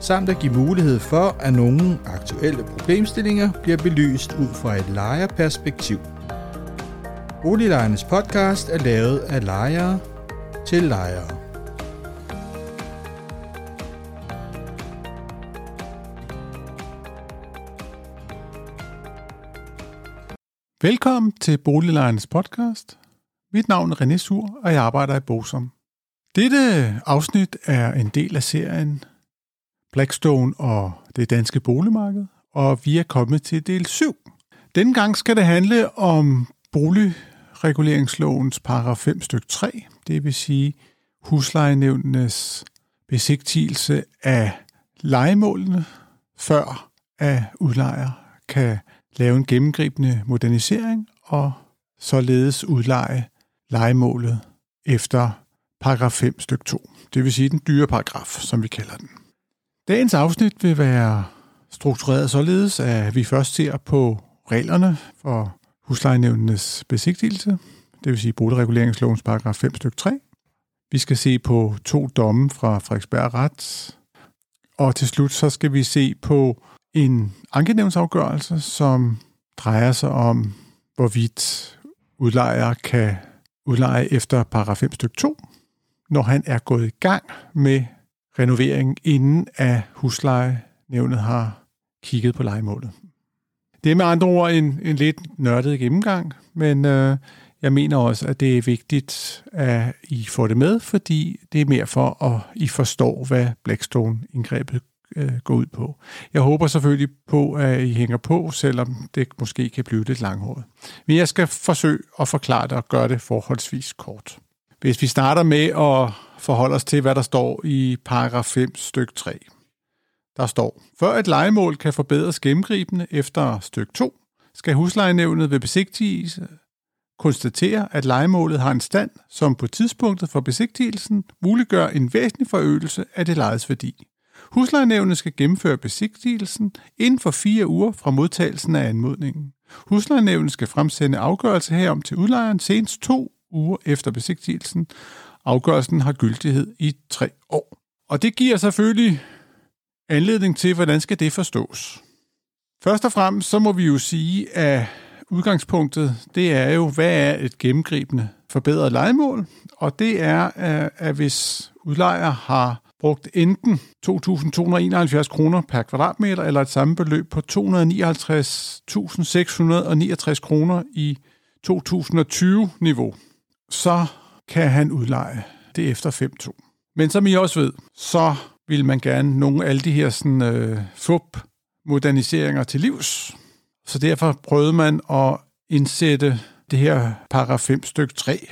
samt at give mulighed for, at nogle aktuelle problemstillinger bliver belyst ud fra et lejerperspektiv. Boliglejernes podcast er lavet af lejere til lejere. Velkommen til Boliglejernes podcast. Mit navn er René Sur, og jeg arbejder i Bosom. Dette afsnit er en del af serien Blackstone og det danske boligmarked, og vi er kommet til del 7. Denne gang skal det handle om boligreguleringslovens paragraf 5 styk 3, det vil sige huslejenævnenes besigtigelse af legemålene, før at udlejer kan lave en gennemgribende modernisering og således udleje legemålet efter paragraf 5 styk 2. Det vil sige den dyre paragraf, som vi kalder den. Dagens afsnit vil være struktureret således, at vi først ser på reglerne for huslejenævnenes besigtigelse, det vil sige boligreguleringslovens paragraf 5 stykke 3. Vi skal se på to domme fra Frederiksberg Ret, og til slut så skal vi se på en ankenævnsafgørelse, som drejer sig om, hvorvidt udlejer kan udleje efter paragraf 5 stykke 2, når han er gået i gang med renovering, inden at huslejenævnet har kigget på legemålet. Det er med andre ord en, en lidt nørdet gennemgang, men øh, jeg mener også, at det er vigtigt, at I får det med, fordi det er mere for, at I forstår, hvad Blackstone-indgrebet øh, går ud på. Jeg håber selvfølgelig på, at I hænger på, selvom det måske kan blive lidt langhåret. Men jeg skal forsøge at forklare det og gøre det forholdsvis kort. Hvis vi starter med at forholde os til, hvad der står i paragraf 5 styk 3. Der står, før et legemål kan forbedres gennemgribende efter styk 2, skal huslejenævnet ved besigtigelse konstatere, at legemålet har en stand, som på tidspunktet for besigtigelsen muliggør en væsentlig forøgelse af det lejes værdi. Huslejenævnet skal gennemføre besigtigelsen inden for fire uger fra modtagelsen af anmodningen. Huslejenævnet skal fremsende afgørelse herom til udlejeren senest to uger efter besigtigelsen. Afgørelsen har gyldighed i tre år. Og det giver selvfølgelig anledning til, hvordan skal det forstås. Først og fremmest så må vi jo sige, at udgangspunktet, det er jo, hvad er et gennemgribende forbedret legemål? Og det er, øh, at hvis udlejer har brugt enten 2.271 kroner per kvadratmeter eller et samme beløb på 259.669 kroner i 2020-niveau, så kan han udleje det efter 5.2. Men som I også ved, så vil man gerne nogle af alle de her sådan, øh, FUP-moderniseringer til livs. Så derfor prøvede man at indsætte det her paragraf 5 stykke 3,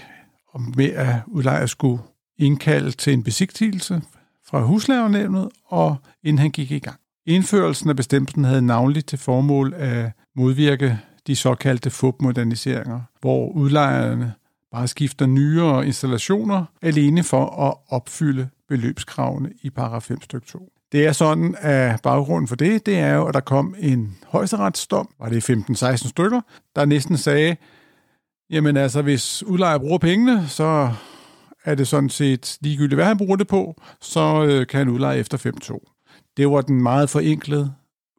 med at udlejer skulle indkalde til en besigtigelse fra huslærenævnet, og inden han gik i gang. Indførelsen af bestemmelsen havde navnligt til formål at modvirke de såkaldte FUP-moderniseringer, hvor udlejerne bare skifter nyere installationer alene for at opfylde beløbskravene i paragraf 5 stykke 2. Det er sådan, at baggrunden for det, det er jo, at der kom en højesteretsdom, var det 15-16 stykker, der næsten sagde, jamen altså, hvis udlejer bruger pengene, så er det sådan set ligegyldigt, hvad han bruger det på, så øh, kan han udleje efter 5-2. Det var den meget forenklede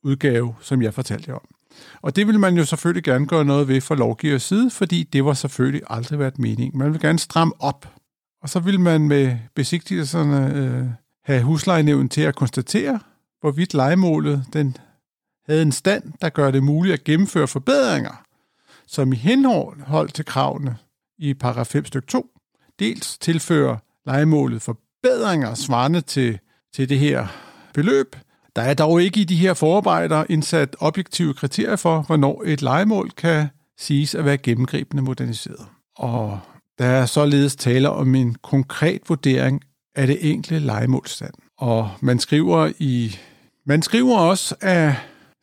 udgave, som jeg fortalte jer om. Og det vil man jo selvfølgelig gerne gøre noget ved fra lovgivers side, fordi det var selvfølgelig aldrig været meningen. Man vil gerne stramme op, og så vil man med besigtigelserne øh, have huslejenævnen til at konstatere, hvorvidt legemålet den havde en stand, der gør det muligt at gennemføre forbedringer, som i henhold til kravene i paragraf 5 stykke 2, dels tilfører legemålet forbedringer svarende til, til det her beløb, der er dog ikke i de her forarbejder indsat objektive kriterier for, hvornår et legemål kan siges at være gennemgribende moderniseret. Og der er således tale om en konkret vurdering af det enkelte legemålstand. Og man skriver i Man skriver også, at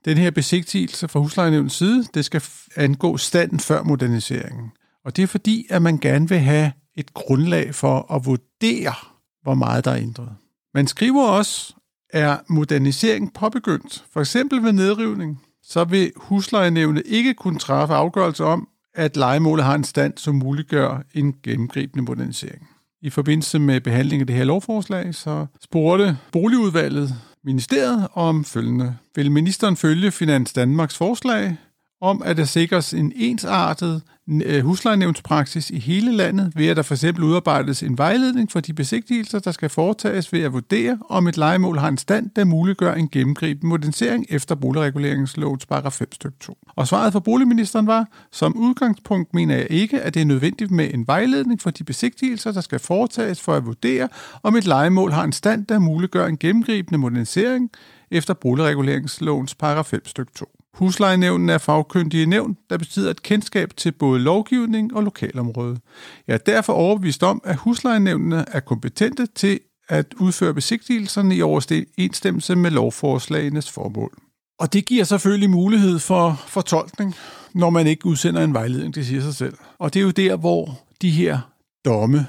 den her besigtigelse fra huslejenævnens side, det skal angå standen før moderniseringen. Og det er fordi, at man gerne vil have et grundlag for at vurdere, hvor meget der er ændret. Man skriver også, er modernisering påbegyndt, for eksempel ved nedrivning, så vil huslejenævnet ikke kunne træffe afgørelse om, at legemålet har en stand, som muliggør en gennemgribende modernisering. I forbindelse med behandlingen af det her lovforslag, så spurgte boligudvalget ministeriet om følgende. Vil ministeren følge Finans Danmarks forslag om, at der sikres en ensartet øh, huslejenævnspraksis i hele landet, ved at der for eksempel udarbejdes en vejledning for de besigtigelser, der skal foretages ved at vurdere, om et legemål har en stand, der muliggør en gennemgribende modernisering efter boligreguleringslovens paragraf 5 stykke 2. Og svaret fra boligministeren var, som udgangspunkt mener jeg ikke, at det er nødvendigt med en vejledning for de besigtigelser, der skal foretages for at vurdere, om et legemål har en stand, der muliggør en gennemgribende modernisering efter boligreguleringslovens paragraf 5 stykke 2. Huslejenævnen er fagkyndige nævn, der betyder et kendskab til både lovgivning og lokalområde. Jeg er derfor overbevist om, at huslejenævnene er kompetente til at udføre besigtigelserne i overensstemmelse med lovforslagenes formål. Og det giver selvfølgelig mulighed for fortolkning, når man ikke udsender en vejledning, det siger sig selv. Og det er jo der, hvor de her domme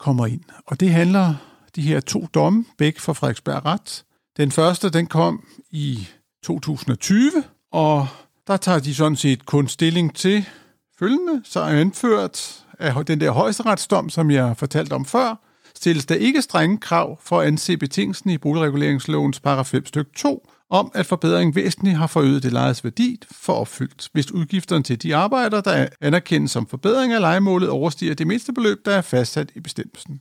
kommer ind. Og det handler de her to domme, begge fra Frederiksberg Ret. Den første, den kom i 2020, og der tager de sådan set kun stilling til følgende, så er anført af den der højesteretsdom, som jeg fortalte om før, stilles der ikke strenge krav for at anse betingelsen i boligreguleringslovens paragraf 5 stykke 2, om at forbedringen væsentligt har forøget det lejes værdi for opfyldt, hvis udgifterne til de arbejder, der anerkendes som forbedring af lejemålet, overstiger det mindste beløb, der er fastsat i bestemmelsen.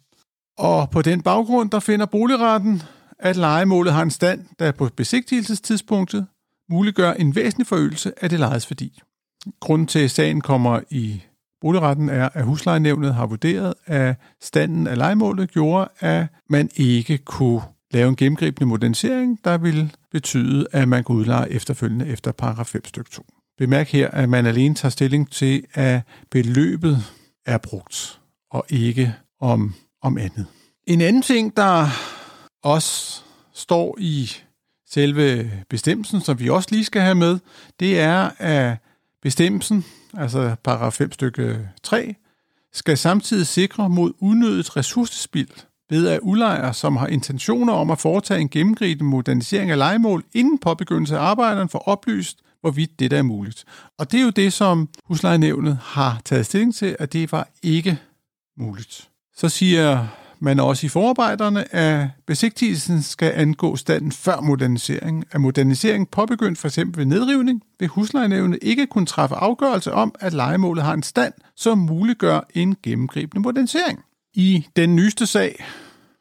Og på den baggrund, der finder boligretten, at lejemålet har en stand, der på besigtigelsestidspunktet muliggør en væsentlig forøgelse af det lejes værdi. Grunden til, at sagen kommer i boligretten er, at huslejenævnet har vurderet, at standen af lejemålet gjorde, at man ikke kunne lave en gennemgribende modernisering, der ville betyde, at man kunne udleje efterfølgende efter paragraf 5 stykke 2. Bemærk her, at man alene tager stilling til, at beløbet er brugt, og ikke om, om andet. En anden ting, der også står i selve bestemmelsen, som vi også lige skal have med, det er, at bestemmelsen, altså paragraf 5 stykke 3, skal samtidig sikre mod unødigt ressourcespild ved at udlejere, som har intentioner om at foretage en gennemgribende modernisering af legemål inden påbegyndelse af arbejderen, får oplyst, hvorvidt det der er muligt. Og det er jo det, som huslejenævnet har taget stilling til, at det var ikke muligt. Så siger men også i forarbejderne, at besigtigelsen skal angå standen før modernisering. Er modernisering påbegyndt f.eks. ved nedrivning, vil huslejenævnet ikke kunne træffe afgørelse om, at legemålet har en stand, som muliggør en gennemgribende modernisering. I den nyeste sag,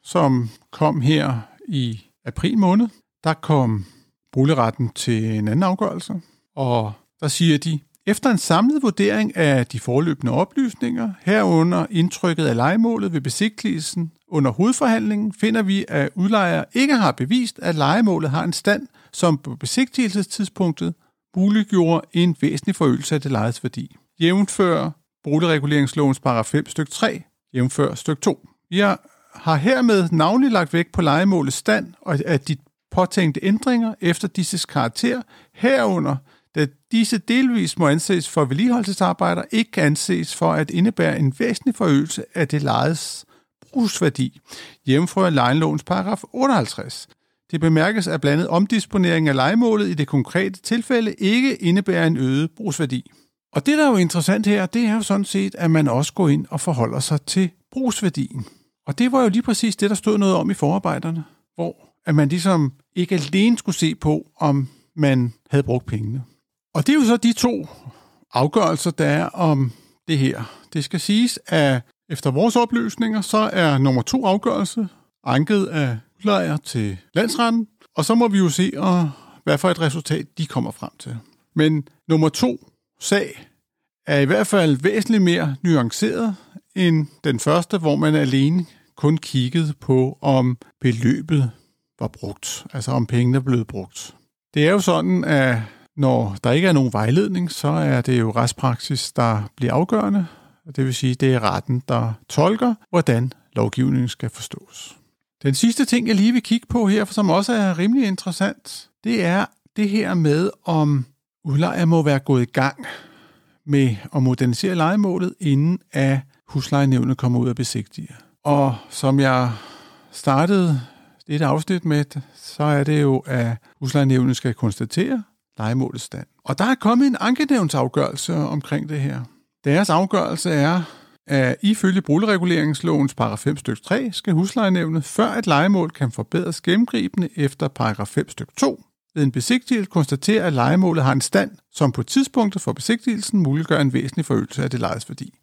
som kom her i april måned, der kom boligretten til en anden afgørelse, og der siger de, efter en samlet vurdering af de forløbende oplysninger, herunder indtrykket af legemålet ved besigtigelsen under hovedforhandlingen, finder vi, at udlejer ikke har bevist, at legemålet har en stand, som på besigtigelsestidspunktet muliggjorde en væsentlig forøgelse af det lejes værdi. Jævnfør boligreguleringslovens paragraf 5 styk 3, jævnfør styk 2. Jeg har hermed navnlig lagt vægt på legemålets stand og at de påtænkte ændringer efter disses karakter, herunder da disse delvis må anses for vedligeholdelsesarbejder, ikke kan anses for at indebære en væsentlig forøgelse af det lejedes brugsværdi, jævnfrør lejenlovens paragraf 58. Det bemærkes, at blandet omdisponering af legemålet i det konkrete tilfælde ikke indebærer en øget brugsværdi. Og det, der er jo interessant her, det er jo sådan set, at man også går ind og forholder sig til brugsværdien. Og det var jo lige præcis det, der stod noget om i forarbejderne, hvor at man ligesom ikke alene skulle se på, om man havde brugt pengene. Og det er jo så de to afgørelser, der er om det her. Det skal siges, at efter vores oplysninger, så er nummer to afgørelse anket af udlejer til landsretten, og så må vi jo se, og hvad for et resultat de kommer frem til. Men nummer to sag er i hvert fald væsentligt mere nuanceret end den første, hvor man alene kun kiggede på, om beløbet var brugt, altså om pengene blev brugt. Det er jo sådan, at når der ikke er nogen vejledning, så er det jo retspraksis, der bliver afgørende. Det vil sige, det er retten, der tolker, hvordan lovgivningen skal forstås. Den sidste ting, jeg lige vil kigge på her, som også er rimelig interessant, det er det her med, om udlejer må være gået i gang med at modernisere legemålet, inden at huslejenævnet kommer ud og besigtige. Og som jeg startede det afsnit med, så er det jo, at huslejenævnet skal konstatere legemålets stand. Og der er kommet en ankenævnsafgørelse omkring det her. Deres afgørelse er, at ifølge boligreguleringslovens paragraf 5 stykke 3 skal huslejenævnet, før et legemål kan forbedres gennemgribende efter paragraf 5 stykke 2, ved en besigtigelse konstatere, at legemålet har en stand, som på tidspunktet for besigtigelsen muliggør en væsentlig forøgelse af det lejes værdi.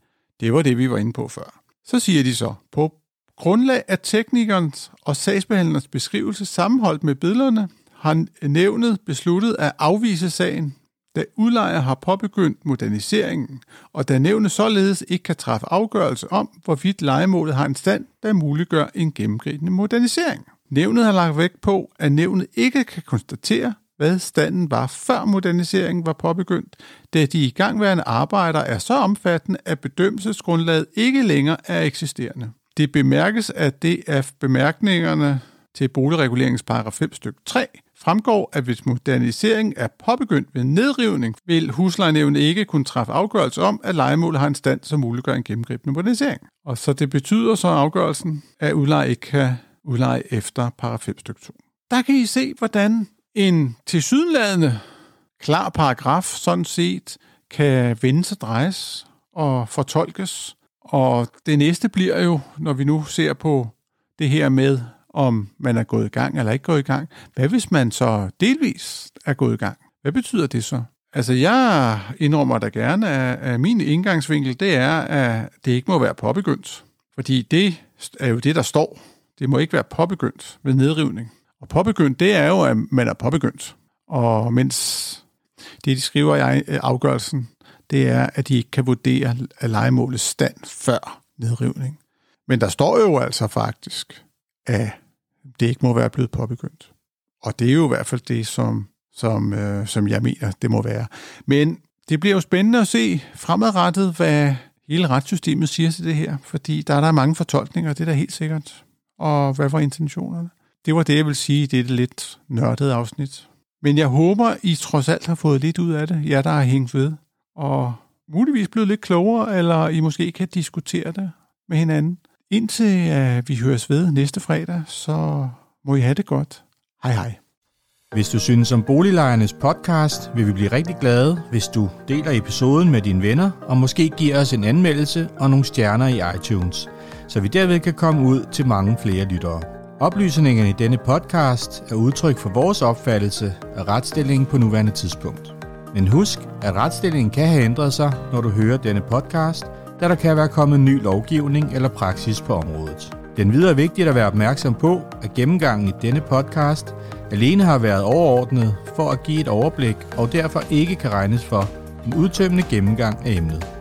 Det var det, vi var inde på før. Så siger de så, på grundlag af teknikernes og sagsbehandlernes beskrivelse sammenholdt med billederne, har nævnet besluttet at afvise sagen, da udlejer har påbegyndt moderniseringen, og da nævnet således ikke kan træffe afgørelse om, hvorvidt legemålet har en stand, der muliggør en gennemgribende modernisering. Nævnet har lagt vægt på, at nævnet ikke kan konstatere, hvad standen var før moderniseringen var påbegyndt, da de igangværende arbejder er så omfattende, at bedømmelsesgrundlaget ikke længere er eksisterende. Det bemærkes, at det af bemærkningerne til boligreguleringsparagraf 5 stykke 3 fremgår, at hvis modernisering er påbegyndt ved nedrivning, vil huslejenævnet ikke kunne træffe afgørelse om, at lejemålet har en stand, som muliggør en gennemgribende modernisering. Og så det betyder så afgørelsen, at udlejer ikke kan udleje efter paragraf 5 stykke 2. Der kan I se, hvordan en tilsyneladende klar paragraf sådan set kan vendes og drejes og fortolkes. Og det næste bliver jo, når vi nu ser på det her med, om man er gået i gang eller ikke gået i gang. Hvad hvis man så delvis er gået i gang? Hvad betyder det så? Altså, jeg indrømmer da gerne, at min indgangsvinkel, det er, at det ikke må være påbegyndt. Fordi det er jo det, der står. Det må ikke være påbegyndt ved nedrivning. Og påbegyndt, det er jo, at man er påbegyndt. Og mens det, de skriver i afgørelsen, det er, at de ikke kan vurdere legemålets stand før nedrivning. Men der står jo altså faktisk, at det ikke må være blevet påbegyndt. Og det er jo i hvert fald det, som, som, øh, som jeg mener, det må være. Men det bliver jo spændende at se fremadrettet, hvad hele retssystemet siger til det her, fordi der er der mange fortolkninger, det er da helt sikkert. Og hvad var intentionerne? Det var det, jeg vil sige i dette lidt nørdede afsnit. Men jeg håber, I trods alt har fået lidt ud af det, jer der har hængt ved, og muligvis blevet lidt klogere, eller I måske kan diskutere det med hinanden. Indtil uh, vi høres ved næste fredag, så må I have det godt. Hej hej. Hvis du synes om Boliglejernes podcast, vil vi blive rigtig glade, hvis du deler episoden med dine venner, og måske giver os en anmeldelse og nogle stjerner i iTunes, så vi derved kan komme ud til mange flere lyttere. Oplysningerne i denne podcast er udtryk for vores opfattelse af retsstillingen på nuværende tidspunkt. Men husk, at retsstillingen kan have ændret sig, når du hører denne podcast, da der kan være kommet ny lovgivning eller praksis på området. Den videre er vigtigt at være opmærksom på, at gennemgangen i denne podcast alene har været overordnet for at give et overblik og derfor ikke kan regnes for en udtømmende gennemgang af emnet.